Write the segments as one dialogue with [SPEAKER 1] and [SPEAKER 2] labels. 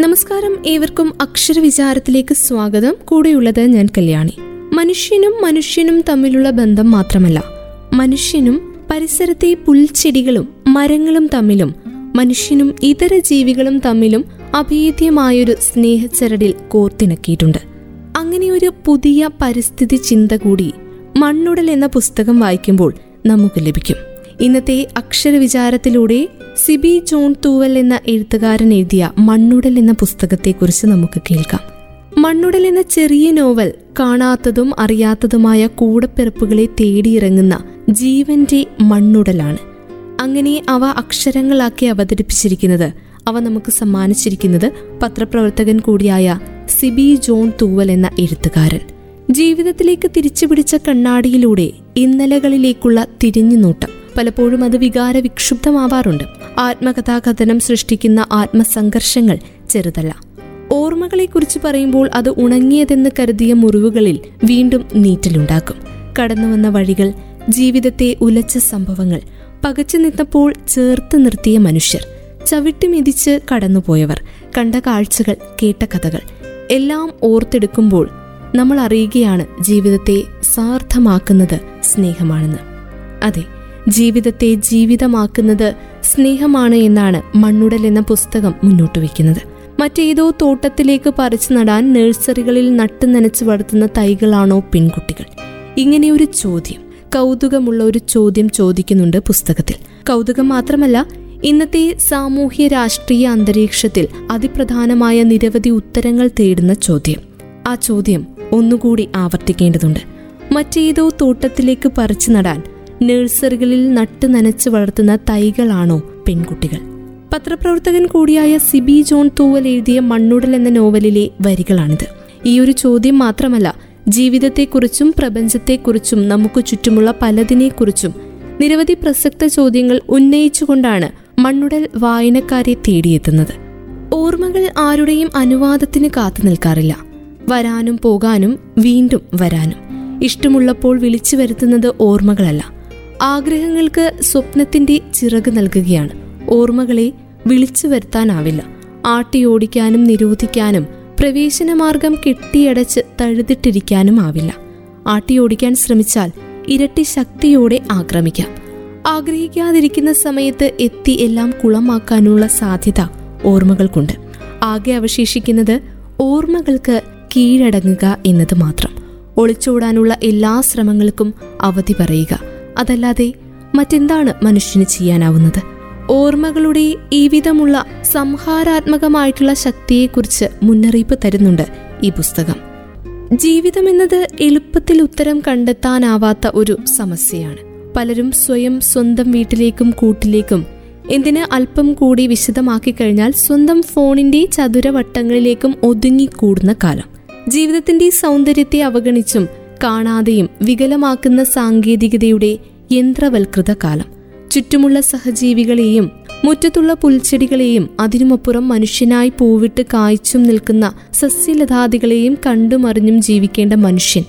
[SPEAKER 1] നമസ്കാരം. ഏവർക്കും അക്ഷരവിചാരത്തിലേക്ക് സ്വാഗതം. കൂടെയുള്ളത് ഞാൻ കല്യാണി. മനുഷ്യനും മനുഷ്യനും തമ്മിലുള്ള ബന്ധം മാത്രമല്ല മനുഷ്യനും പരിസരത്തെ പുൽച്ചെടികളും മരങ്ങളും തമ്മിലും മനുഷ്യനും ഇതര ജീവികളും തമ്മിലും അഭേദ്യമായൊരു സ്നേഹച്ചരടിൽ കോർത്തിണക്കിയിട്ടുണ്ട്. അങ്ങനെയൊരു പുതിയ പരിസ്ഥിതി ചിന്ത കൂടി മണ്ണുടൽ എന്ന പുസ്തകം വായിക്കുമ്പോൾ നമുക്ക് ലഭിക്കും. ഇന്നത്തെ അക്ഷരവിചാരത്തിലൂടെ സിബി ജോൺ തൂവൽ എന്ന എഴുത്തുകാരൻ എഴുതിയ മണ്ണുടൽ എന്ന പുസ്തകത്തെക്കുറിച്ച് നമുക്ക് കേൾക്കാം. മണ്ണുടൽ എന്ന ചെറിയ നോവൽ കാണാത്തതും അറിയാത്തതുമായ കൂടപ്പിറപ്പുകളെ തേടിയിറങ്ങുന്ന ജീവന്റെ മണ്ണുടലാണ്. അങ്ങനെ അവ അക്ഷരങ്ങളാക്കി അവതരിപ്പിച്ചിരിക്കുന്നത് അവ നമുക്ക് സമ്മാനിച്ചിരിക്കുന്നത് പത്രപ്രവർത്തകൻ കൂടിയായ സിബി ജോൺ തൂവൽ എന്ന എഴുത്തുകാരൻ. ജീവിതത്തിലേക്ക് തിരിച്ചുപിടിച്ച കണ്ണാടിയിലൂടെ ഇന്നലകളിലേക്കുള്ള തിരിഞ്ഞുനോട്ടം. പലപ്പോഴും അത് വികാര വിക്ഷുബ്ധമാവാറുണ്ട്. ആത്മകഥാകഥനം സൃഷ്ടിക്കുന്ന ആത്മസംഘർഷങ്ങൾ ചെറുതല്ല. ഓർമ്മകളെക്കുറിച്ച് പറയുമ്പോൾ അത് ഉണങ്ങിയതെന്ന് കരുതിയ മുറിവുകളിൽ വീണ്ടും നീറ്റലുണ്ടാക്കും കടന്നുവന്ന വഴികൾ ജീവിതത്തെ ഉലച്ച സംഭവങ്ങൾ പകച്ചു നിന്നപ്പോൾ ചേർത്ത് നിർത്തിയ മനുഷ്യർ ചവിട്ടി മെതിച്ച് കടന്നുപോയവർ കണ്ട കാഴ്ചകൾ കേട്ട കഥകൾ എല്ലാം ഓർത്തെടുക്കുമ്പോൾ നമ്മൾ അറിയുകയാണ് ജീവിതത്തെ സാർത്ഥമാക്കുന്നത് സ്നേഹമാണെന്ന്. അതെ ജീവിതത്തെ ജീവിതമാക്കുന്നത് സ്നേഹമാണ് എന്നാണ് മണ്ണുടൽ എന്ന പുസ്തകം മുന്നോട്ട് വയ്ക്കുന്നത്. മറ്റേതോ തോട്ടത്തിലേക്ക് പറിച്ചു നടാൻ നഴ്സറികളിൽ നട്ടു നനച്ച് വളർത്തുന്ന തൈകളാണോ പെൺകുട്ടികൾ? ഇങ്ങനെയൊരു ചോദ്യം കൗതുകമുള്ള ഒരു ചോദ്യം ചോദിക്കുന്നുണ്ട് പുസ്തകത്തിൽ. കൗതുകം മാത്രമല്ല ഇന്നത്തെ സാമൂഹ്യ രാഷ്ട്രീയ അന്തരീക്ഷത്തിൽ അതിപ്രധാനമായ നിരവധി ഉത്തരങ്ങൾ തേടുന്ന ചോദ്യം. ആ ചോദ്യം ഒന്നുകൂടി ആവർത്തിക്കേണ്ടതുണ്ട്. മറ്റേതോ തോട്ടത്തിലേക്ക് പറിച്ചു നടാൻ നഴ്സറികളിൽ നട്ടു നനച്ച് വളർത്തുന്ന തൈകളാണോ പെൺകുട്ടികൾ? പത്രപ്രവർത്തകൻ കൂടിയായ സിബി ജോൺ തൂവൽ എഴുതിയ മണ്ണുടൽ എന്ന നോവലിലെ വരികളാണിത്. ഈ ഒരു ചോദ്യം മാത്രമല്ല ജീവിതത്തെക്കുറിച്ചും പ്രപഞ്ചത്തെക്കുറിച്ചും നമുക്ക് ചുറ്റുമുള്ള പലതിനെക്കുറിച്ചും നിരവധി പ്രസക്ത ചോദ്യങ്ങൾ ഉന്നയിച്ചുകൊണ്ടാണ് മണ്ണുടൽ വായനക്കാരെ തേടിയെത്തുന്നത്. ഓർമ്മകൾ ആരുടെയും അനുവാദത്തിന് കാത്തു നിൽക്കാറില്ല. വരാനും പോകാനും വീണ്ടും വരാനും. ഇഷ്ടമുള്ളപ്പോൾ വിളിച്ചു വരുത്തുന്നത് ഓർമ്മകളല്ല. ആഗ്രഹങ്ങൾക്ക് സ്വപ്നത്തിന്റെ ചിറക് നൽകുകയാണ്. ഓർമ്മകളെ വിളിച്ചു വരുത്താനാവില്ല. ആട്ടിയോടിക്കാനും നിരോധിക്കാനും പ്രവേശനമാർഗം കെട്ടിയടച്ച് തഴുതിട്ടിരിക്കാനും ആവില്ല. ആട്ടിയോടിക്കാൻ ശ്രമിച്ചാൽ ഇരട്ടി ശക്തിയോടെ ആക്രമിക്കാം. ആഗ്രഹിക്കാതിരിക്കുന്ന സമയത്ത് എത്തി എല്ലാം കുളമാക്കാനുള്ള സാധ്യത ഓർമ്മകൾക്കുണ്ട്. ആകെ അവശേഷിക്കുന്നത് ഓർമ്മകൾക്ക് കീഴടങ്ങുക എന്നത് മാത്രം. ഒളിച്ചോടാനുള്ള എല്ലാ ശ്രമങ്ങൾക്കും അവധി പറയുക. അതല്ലാതെ മറ്റെന്താണ് മനുഷ്യന് ചെയ്യാനാവുന്നത്? ഓർമ്മകളുടെ ഈ വിധമുള്ള സംഹാരാത്മകമായിട്ടുള്ള ശക്തിയെക്കുറിച്ച് മുന്നറിയിപ്പ് തരുന്നുണ്ട് ഈ പുസ്തകം. ജീവിതം എന്നത് എളുപ്പത്തിൽ ഉത്തരം കണ്ടെത്താനാവാത്ത ഒരു സമസ്യയാണ്. പലരും സ്വയം സ്വന്തം വീട്ടിലേക്കും കൂട്ടിലേക്കും എന്തിന് അല്പം കൂടി വിശദമാക്കി കഴിഞ്ഞാൽ സ്വന്തം ഫോണിന്റെ ചതുരവട്ടങ്ങളിലേക്കും ഒതുങ്ങിക്കൂടുന്ന കാലം. ജീവിതത്തിന്റെ സൗന്ദര്യത്തെ അവഗണിച്ചും കാണാതെയും വികലമാക്കുന്ന സാങ്കേതികതയുടെ യന്ത്രവൽകൃത കാലം. ചുറ്റുമുള്ള സഹജീവികളെയും മുറ്റത്തുള്ള പുൽച്ചെടികളെയും അതിനുമപ്പുറം മനുഷ്യനായി പൂവിട്ട് കായ്ച്ചും നിൽക്കുന്ന സസ്യലതാദികളെയും കണ്ടുമറിഞ്ഞും ജീവിക്കേണ്ട മനുഷ്യൻ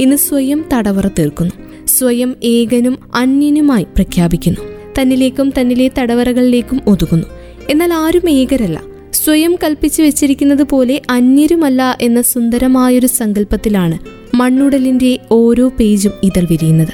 [SPEAKER 1] ഇന്ന് സ്വയം തടവറ തീർക്കുന്നു. സ്വയം ഏകനും അന്യനുമായി പ്രഖ്യാപിക്കുന്നു. തന്നിലേക്കും തന്നിലെ തടവറകളിലേക്കും ഒതുങ്ങുന്നു. എന്നാൽ ആരും ഏകരല്ല. സ്വയം കൽപ്പിച്ചു വെച്ചിരിക്കുന്നത് പോലെ അന്യരുമല്ല എന്ന സുന്ദരമായൊരു സങ്കല്പത്തിലാണ് മണ്ണുടലിന്റെ ഓരോ പേജും ഇതൾ വിരിയുന്നത്.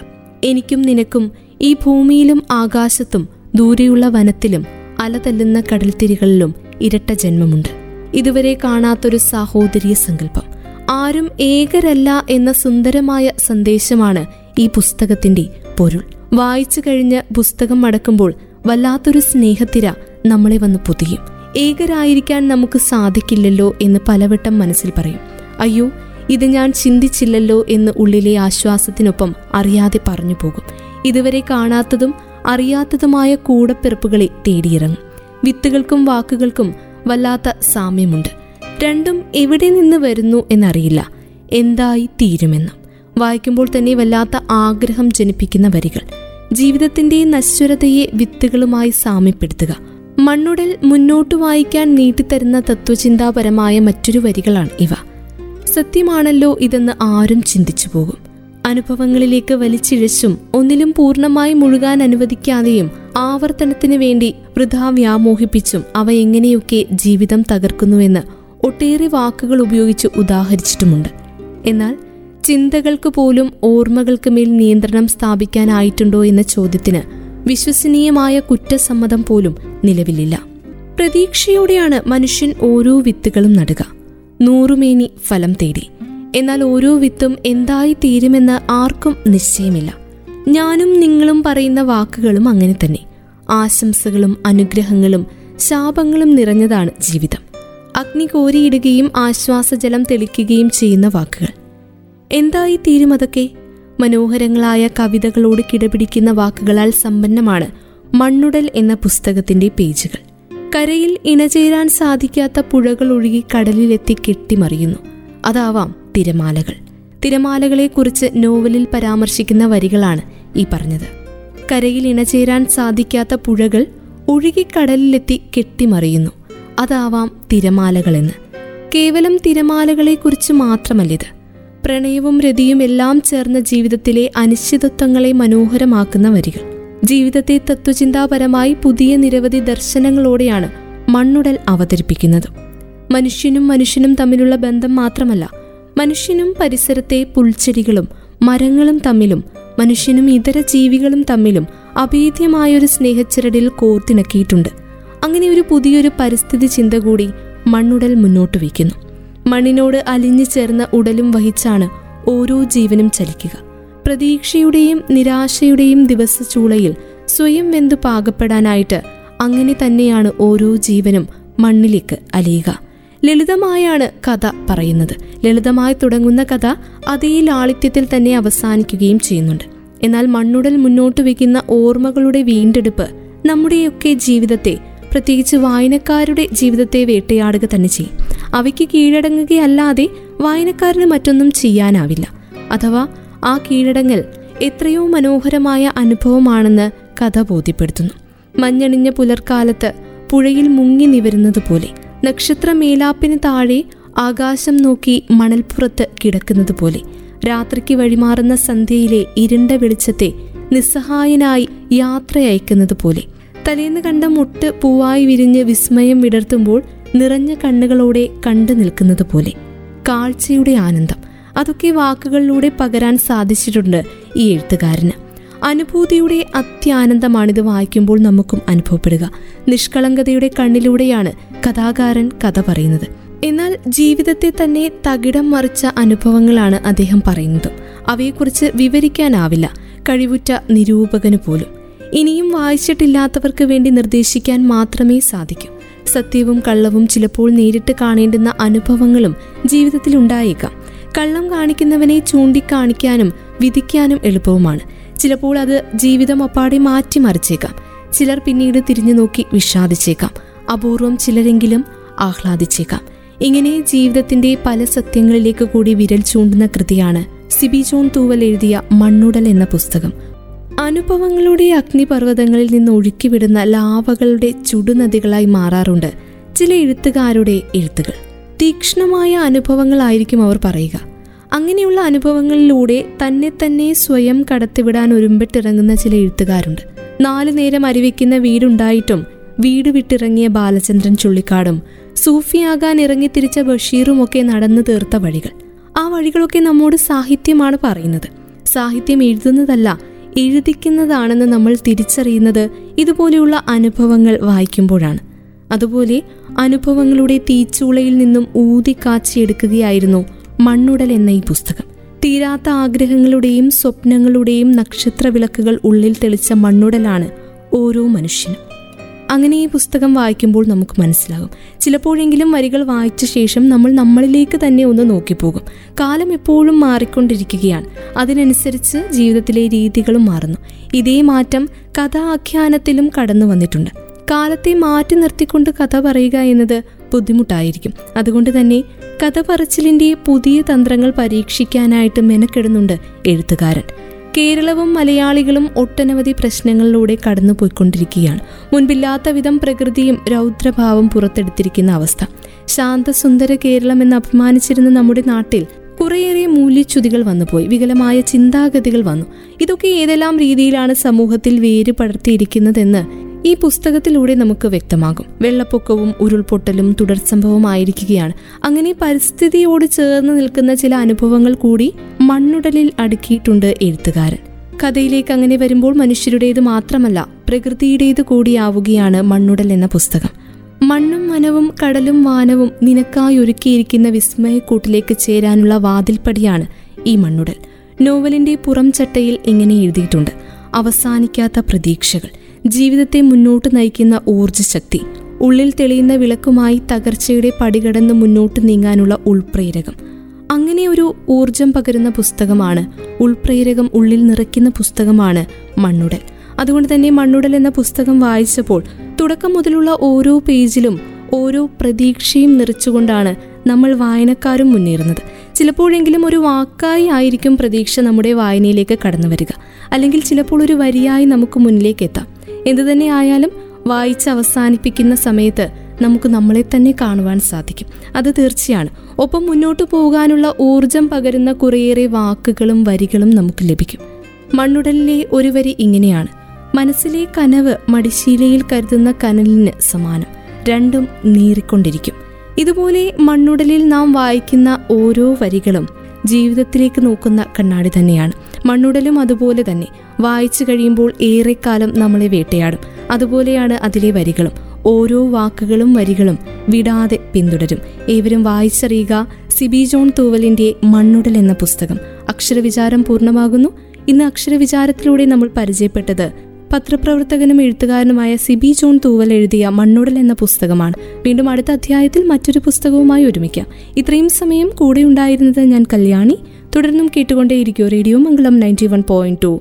[SPEAKER 1] എനിക്കും നിനക്കും ഈ ഭൂമിയിലും ആകാശത്തും ദൂരെയുള്ള വനത്തിലും അലതല്ലുന്ന കടൽത്തിരികളിലും ഇരട്ട ജന്മമുണ്ട്. ഇതുവരെ കാണാത്തൊരു സാഹോദര്യ സങ്കല്പം. ആരും ഏകരല്ല എന്ന സുന്ദരമായ സന്ദേശമാണ് ഈ പുസ്തകത്തിന്റെ പൊരുൾ. വായിച്ചു കഴിഞ്ഞ് പുസ്തകം മടക്കുമ്പോൾ വല്ലാത്തൊരു സ്നേഹത്തിര നമ്മളെ വന്ന് പൊതിയും. ഏകരായിരിക്കാൻ നമുക്ക് സാധിക്കില്ലല്ലോ എന്ന് പലവട്ടം മനസ്സിൽ പറയും. അയ്യോ ഇത് ഞാൻ ചിന്തിച്ചില്ലല്ലോ എന്ന് ഉള്ളിലെ ആശ്വാസത്തിനൊപ്പം അറിയാതെ പറഞ്ഞു പോകും ഇതുവരെ കാണാത്തതും അറിയാത്തതുമായ കൂടപ്പിറപ്പുകളെ തേടിയിറങ്ങും. വിത്തുകൾക്കും വാക്കുകൾക്കും വല്ലാത്ത സാമ്യമുണ്ട്. രണ്ടും എവിടെ നിന്ന് വരുന്നു എന്നറിയില്ല. എന്തായി തീരുമെന്നും. വായിക്കുമ്പോൾ തന്നെ വല്ലാത്ത ആഗ്രഹം ജനിപ്പിക്കുന്ന വരികൾ. ജീവിതത്തിന്റെ നശ്വരതയെ വിത്തുകളുമായി സാമ്യപ്പെടുത്തുക. മണ്ണുടൽ മുന്നോട്ട് വായിക്കാൻ നീട്ടിത്തരുന്ന തത്വചിന്താപരമായ മറ്റൊരു വരികളാണ് ഇവ. സത്യമാണല്ലോ ഇതെന്ന് ആരും ചിന്തിച്ചു പോകും. അനുഭവങ്ങളിലേക്ക് വലിച്ചിഴച്ചും ഒന്നിലും പൂർണമായി മുഴുകാൻ അനുവദിക്കാതെയും ആവർത്തനത്തിന് വേണ്ടി വൃഥാ വ്യാമോഹിപ്പിച്ചും അവ എങ്ങനെയൊക്കെ ജീവിതം തകർക്കുന്നുവെന്ന് ഒട്ടേറെ വാക്കുകൾ ഉപയോഗിച്ച് ഉദാഹരിച്ചിട്ടുമുണ്ട്. എന്നാൽ ചിന്തകൾക്ക് പോലും ഓർമ്മകൾക്ക് മേൽ നിയന്ത്രണം സ്ഥാപിക്കാനായിട്ടുണ്ടോ എന്ന ചോദ്യത്തിന് വിശ്വസനീയമായ കുറ്റസമ്മതം പോലും നിലവിലില്ല. പ്രതീക്ഷയോടെയാണ് മനുഷ്യൻ ഓരോ വിത്തുകളും നടുക. നൂറുമേനി ഫലം തേടി. എന്നാൽ ഓരോ വിത്തും എന്തായി തീരുമെന്ന് ആർക്കും നിശ്ചയമില്ല. ഞാനും നിങ്ങളും പറയുന്ന വാക്കുകളും അങ്ങനെ തന്നെ. ആശംസകളും അനുഗ്രഹങ്ങളും ശാപങ്ങളും നിറഞ്ഞതാണ് ജീവിതം. അഗ്നി കോരിയിടുകയും ആശ്വാസജലം തെളിക്കുകയും ചെയ്യുന്ന വാക്കുകൾ. എന്തായി തീരും അതൊക്കെ? മനോഹരങ്ങളായ കവിതകളോട് കിടപിടിക്കുന്ന വാക്കുകളാൽ സമ്പന്നമാണ് മണ്ണുടൽ എന്ന പുസ്തകത്തിന്റെ പേജുകൾ. കരയിൽ ഇണചേരാൻ സാധിക്കാത്ത പുഴകൾ ഒഴുകി കടലിലെത്തി കെട്ടിമറിയുന്നു. അതാവാം തിരമാലകൾ. തിരമാലകളെ കുറിച്ച് നോവലിൽ പരാമർശിക്കുന്ന വരികളാണ് ഈ പറഞ്ഞത്. കരയിൽ ഇണചേരാൻ സാധിക്കാത്ത പുഴകൾ ഒഴുകി കടലിലെത്തി കെട്ടിമറിയുന്നു. അതാവാം തിരമാലകളെന്ന്. കേവലം തിരമാലകളെ കുറിച്ച് മാത്രമല്ലിത്. പ്രണയവും രതിയും എല്ലാം ചേർന്ന ജീവിതത്തിലെ അനിശ്ചിതത്വങ്ങളെ മനോഹരമാക്കുന്ന വരികൾ. ജീവിതത്തെ തത്വചിന്താപരമായി പുതിയ നിരവധി ദർശനങ്ങളോടെയാണ് മണ്ണുടൽ അവതരിപ്പിക്കുന്നത്. മനുഷ്യനും മനുഷ്യനും തമ്മിലുള്ള ബന്ധം മാത്രമല്ല മനുഷ്യനും പരിസരത്തെ പുൽച്ചെടികളും മരങ്ങളും തമ്മിലും മനുഷ്യനും ഇതര ജീവികളും തമ്മിലും അഭേദ്യമായൊരു സ്നേഹച്ചിരടിൽ കോർത്തിണക്കിയിട്ടുണ്ട്. അങ്ങനെ ഒരു പുതിയൊരു പരിസ്ഥിതി ചിന്ത കൂടി മണ്ണുടൽ മുന്നോട്ട് വയ്ക്കുന്നു. മണ്ണിനോട് അലിഞ്ഞു ചേർന്ന ഉടലും വഹിച്ചാണ് ഓരോ ജീവനും ചലിക്കുക. പ്രതീക്ഷയുടെയും നിരാശയുടെയും ദിവസചൂളയിൽ സ്വയം വെന്തു പാകപ്പെടാനായിട്ട് അങ്ങനെ തന്നെയാണ് ഓരോ ജീവനും മണ്ണിലേക്ക് അലിയുക. ലളിതമായാണ് കഥ പറയുന്നത്. ലളിതമായി തുടങ്ങുന്ന കഥ അതേ ലാളിത്യത്തിൽ തന്നെ അവസാനിക്കുകയും ചെയ്യുന്നുണ്ട്. എന്നാൽ മണ്ണുടൽ മുന്നോട്ട് വയ്ക്കുന്ന ഓർമ്മകളുടെ വീണ്ടെടുപ്പ് നമ്മുടെയൊക്കെ ജീവിതത്തെ പ്രത്യേകിച്ച് വായനക്കാരുടെ ജീവിതത്തെ വേട്ടയാടുക തന്നെ ചെയ്യും. അവയ്ക്ക് കീഴടങ്ങുകയല്ലാതെ വായനക്കാരന് മറ്റൊന്നും ചെയ്യാനാവില്ല. അഥവാ ആ കീഴടങ്ങൽ എത്രയോ മനോഹരമായ അനുഭവമാണെന്ന് കഥ ബോധ്യപ്പെടുത്തുന്നു. മഞ്ഞണിഞ്ഞ പുലർക്കാലത്ത് പുഴയിൽ മുങ്ങി നിവരുന്നത് പോലെ നക്ഷത്ര മേലാപ്പിന് താഴെ ആകാശം നോക്കി മണൽപ്പുറത്ത് കിടക്കുന്നത് പോലെ രാത്രിക്ക് വഴിമാറുന്ന സന്ധ്യയിലെ ഇരുണ്ട വെളിച്ചത്തെ നിസ്സഹായനായി യാത്ര അയക്കുന്നത് പോലെ തലേന്ന് കണ്ട മുട്ട് പൂവായി വിരിഞ്ഞ് വിസ്മയം വിടർത്തുമ്പോൾ നിറഞ്ഞ കണ്ണുകളോടെ കണ്ടു നിൽക്കുന്നത് പോലെ കാഴ്ചയുടെ ആനന്ദം. അതൊക്കെ വാക്കുകളിലൂടെ പകരാൻ സാധിച്ചിട്ടുണ്ട് ഈ എഴുത്തുകാരന്. അനുഭൂതിയുടെ അത്യാനന്ദമാണിത് വായിക്കുമ്പോൾ നമുക്കും അനുഭവപ്പെടുക. നിഷ്കളങ്കതയുടെ കണ്ണിലൂടെയാണ് കഥാകാരൻ കഥ പറയുന്നത്. എന്നാൽ ജീവിതത്തെ തന്നെ തകിടം മറിച്ച അനുഭവങ്ങളാണ് അദ്ദേഹം പറയുന്നത്. അവയെക്കുറിച്ച് വിവരിക്കാനാവില്ല. കഴിവുറ്റ നിരൂപകന് പോലും. ഇനിയും വായിച്ചിട്ടില്ലാത്തവർക്ക് വേണ്ടി നിർദ്ദേശിക്കാൻ മാത്രമേ സാധിക്കൂ. സത്യവും കള്ളവും ചിലപ്പോൾ നേരിട്ട് കാണേണ്ടുന്ന അനുഭവങ്ങളും ജീവിതത്തിൽ ഉണ്ടായേക്കാം കള്ളം കാണിക്കുന്നവനെ ചൂണ്ടിക്കാണിക്കാനും വിധിക്കാനും എളുപ്പവുമാണ്. ചിലപ്പോൾ അത് ജീവിതം അപ്പാടെ മാറ്റിമറിച്ചേക്കാം. ചിലർ പിന്നീട് തിരിഞ്ഞു നോക്കി വിഷാദിച്ചേക്കാം. അപൂർവം ചിലരെങ്കിലും ആഹ്ലാദിച്ചേക്കാം. ഇങ്ങനെ ജീവിതത്തിന്റെ പല സത്യങ്ങളിലേക്ക് കൂടി വിരൽ ചൂണ്ടുന്ന കൃതിയാണ് സിബി ജോൺ തൂവൽ എഴുതിയ മണ്ണുടൽ എന്ന പുസ്തകം. അനുഭവങ്ങളുടെ അഗ്നിപർവതങ്ങളിൽ നിന്ന് ഒഴുക്കിവിടുന്ന ലാവകളുടെ ചുടുനദികളായി മാറാറുണ്ട് ചില എഴുത്തുകാരുടെ എഴുത്തുകൾ. തീക്ഷ്ണമായ അനുഭവങ്ങളായിരിക്കും അവർ പറയുക. അങ്ങനെയുള്ള അനുഭവങ്ങളിലൂടെ തന്നെ തന്നെ സ്വയം കടത്തിവിടാൻ ഒരുമ്പിട്ടിറങ്ങുന്ന ചില എഴുത്തുകാരുണ്ട്. നാലു നേരം അരിവെക്കുന്ന വീടുണ്ടായിട്ടും വീട് വിട്ടിറങ്ങിയ ബാലചന്ദ്രൻ ചുള്ളിക്കാടും സൂഫിയാകാൻ ഇറങ്ങി തിരിച്ച ബഷീറും ഒക്കെ നടന്നു തീർത്ത വഴികൾ. ആ വഴികളൊക്കെ നമ്മോട് സാഹിത്യമാണ് പറയുന്നത്. സാഹിത്യം എഴുതുന്നതല്ല എഴുതിക്കുന്നതാണെന്ന് നമ്മൾ തിരിച്ചറിയുന്നത് ഇതുപോലെയുള്ള അനുഭവങ്ങൾ വായിക്കുമ്പോഴാണ്. അതുപോലെ അനുഭവങ്ങളുടെ തീച്ചൂളയിൽ നിന്നും ഊതിക്കാച്ചിയെടുക്കുകയായിരുന്നു മണ്ണുടൽ എന്ന ഈ പുസ്തകം. തീരാത്ത ആഗ്രഹങ്ങളുടെയും സ്വപ്നങ്ങളുടെയും നക്ഷത്ര വിളക്കുകൾ ഉള്ളിൽ തെളിച്ച മണ്ണുടലാണ് ഓരോ മനുഷ്യനും. അങ്ങനെ ഈ പുസ്തകം വായിക്കുമ്പോൾ നമുക്ക് മനസ്സിലാകും. ചിലപ്പോഴെങ്കിലും വരികൾ വായിച്ച ശേഷം നമ്മൾ നമ്മളിലേക്ക് തന്നെ ഒന്ന് നോക്കിപ്പോകും. കാലം എപ്പോഴും മാറിക്കൊണ്ടിരിക്കുകയാണ്. അതിനനുസരിച്ച് ജീവിതത്തിലെ രീതികളും മാറുന്നു. ഇതേ മാറ്റം കഥാഖ്യാനത്തിലും കടന്നു വന്നിട്ടുണ്ട് കാലത്തെ മാറ്റി നിർത്തിക്കൊണ്ട് കഥ പറയുക എന്നത് ബുദ്ധിമുട്ടായിരിക്കും. അതുകൊണ്ട് തന്നെ കഥ പറച്ചിലിന്റെ പുതിയ തന്ത്രങ്ങൾ പരീക്ഷിക്കാനായിട്ട് മെനക്കെടുന്നുണ്ട് എഴുത്തുകാരൻ. കേരളവും മലയാളികളും ഒട്ടനവധി പ്രശ്നങ്ങളിലൂടെ കടന്നു പോയിക്കൊണ്ടിരിക്കുകയാണ് മുൻപില്ലാത്ത വിധം പ്രകൃതിയും രൗദ്രഭാവം പുറത്തെടുത്തിരിക്കുന്ന അവസ്ഥ. ശാന്തസുന്ദര കേരളം എന്ന് അഭിമാനിച്ചിരുന്ന നമ്മുടെ നാട്ടിൽ കുറേയേറെ മൂല്യച്യുതികൾ വന്നുപോയി. വികലമായ ചിന്താഗതികൾ വന്നു. ഇതൊക്കെ ഏതെല്ലാം രീതിയിലാണ് സമൂഹത്തിൽ വേര് പടർത്തിയിരിക്കുന്നതെന്ന് ഈ പുസ്തകത്തിലൂടെ നമുക്ക് വ്യക്തമാകും. വെള്ളപ്പൊക്കവും ഉരുൾപൊട്ടലും തുടർ സംഭവമായിരിക്കുകയാണ് അങ്ങനെ പരിസ്ഥിതിയോട് ചേർന്ന് നിൽക്കുന്ന ചില അനുഭവങ്ങൾ കൂടി മണ്ണുടലിൽ അടുക്കിയിട്ടുണ്ട് എഴുത്തുകാരൻ. കഥയിലേക്ക് അങ്ങനെ വരുമ്പോൾ മനുഷ്യരുടേത് മാത്രമല്ല പ്രകൃതിയുടേത് കൂടിയാവുകയാണ് മണ്ണുടൽ എന്ന പുസ്തകം. മണ്ണും മനവും കടലും വാനവും നിനക്കായി ഒരുക്കിയിരിക്കുന്ന വിസ്മയക്കൂട്ടിലേക്ക് ചേരാനുള്ള വാതിൽപ്പടിയാണ് ഈ മണ്ണുടൽ. നോവലിന്റെ പുറം ചട്ടയിൽ ഇങ്ങനെ എഴുതിയിട്ടുണ്ട്. അവസാനിക്കാത്ത പ്രതീക്ഷകൾ. ജീവിതത്തെ മുന്നോട്ട് നയിക്കുന്ന ഊർജശക്തി. ഉള്ളിൽ തെളിയുന്ന വിളക്കുമായി തകർച്ചയുടെ പടികടന്ന് മുന്നോട്ട് നീങ്ങാനുള്ള ഉൾപ്രേരകം. അങ്ങനെ ഒരു ഊർജം പകരുന്ന പുസ്തകമാണ് ഉൾപ്രേരകം ഉള്ളിൽ നിറയ്ക്കുന്ന പുസ്തകമാണ് മണ്ണുടൽ. അതുകൊണ്ട് തന്നെ മണ്ണുടൽ എന്ന പുസ്തകം വായിച്ചപ്പോൾ തുടക്കം മുതലുള്ള ഓരോ പേജിലും ഓരോ പ്രതീക്ഷയും നിറച്ചുകൊണ്ടാണ് നമ്മൾ വായനക്കാരും മുന്നേറുന്നത്. ചിലപ്പോഴെങ്കിലും ഒരു വാക്കായി ആയിരിക്കും പ്രതീക്ഷ നമ്മുടെ വായനയിലേക്ക് കടന്നു വരിക അല്ലെങ്കിൽ ചിലപ്പോൾ ഒരു വരിയായി നമുക്ക് മുന്നിലേക്ക് എത്താം. എന്തു തന്നെ ആയാലും വായിച്ച് അവസാനിപ്പിക്കുന്ന സമയത്ത് നമുക്ക് നമ്മളെ തന്നെ കാണുവാൻ സാധിക്കും. അത് തീർച്ചയാണ്. ഒപ്പം മുന്നോട്ട് പോകാനുള്ള ഊർജം പകരുന്ന കുറേയേറെ വാക്കുകളും വരികളും നമുക്ക് ലഭിക്കും. മണ്ണുടലിലെ ഒരു വരി ഇങ്ങനെയാണ്. മനസ്സിലെ കനവ് മടിശീലയിൽ കരുതുന്ന കനലിന് സമാനം. രണ്ടും നീറിക്കൊണ്ടിരിക്കും. ഇതുപോലെ മണ്ണുടലിൽ നാം വായിക്കുന്ന ഓരോ വരികളും ജീവിതത്തിലേക്ക് നോക്കുന്ന കണ്ണാടി തന്നെയാണ്. മണ്ണുടലും അതുപോലെ തന്നെ. വായിച്ചു കഴിയുമ്പോൾ ഏറെക്കാലം നമ്മളെ വേട്ടയാടും. അതുപോലെയാണ് അതിലെ വരികളും. ഓരോ വാക്കുകളും വരികളും വിടാതെ പിന്തുടരും. ഏവരും വായിച്ചറിയുക സിബി ജോൺ തൂവലിന്റെ മണ്ണുടൽ എന്ന പുസ്തകം. അക്ഷരവിചാരം പൂർണമാകുന്നു. ഇന്ന് അക്ഷരവിചാരത്തിലൂടെ നമ്മൾ പരിചയപ്പെട്ടത് പത്രപ്രവർത്തകനും എഴുത്തുകാരനുമായ സിബി ജോൺ തൂവൽ എഴുതിയ മണ്ണുടൽ എന്ന പുസ്തകമാണ്. വീണ്ടും അടുത്ത അധ്യായത്തിൽ മറ്റൊരു പുസ്തകവുമായി ഒരുമിക്കാം. ഇത്രയും സമയം കൂടെ ഉണ്ടായിരുന്നത് ഞാൻ കല്യാണി. തുടർന്നും കേട്ടുകൊണ്ടേയിരിക്കും radio Mangalam ninety one point two.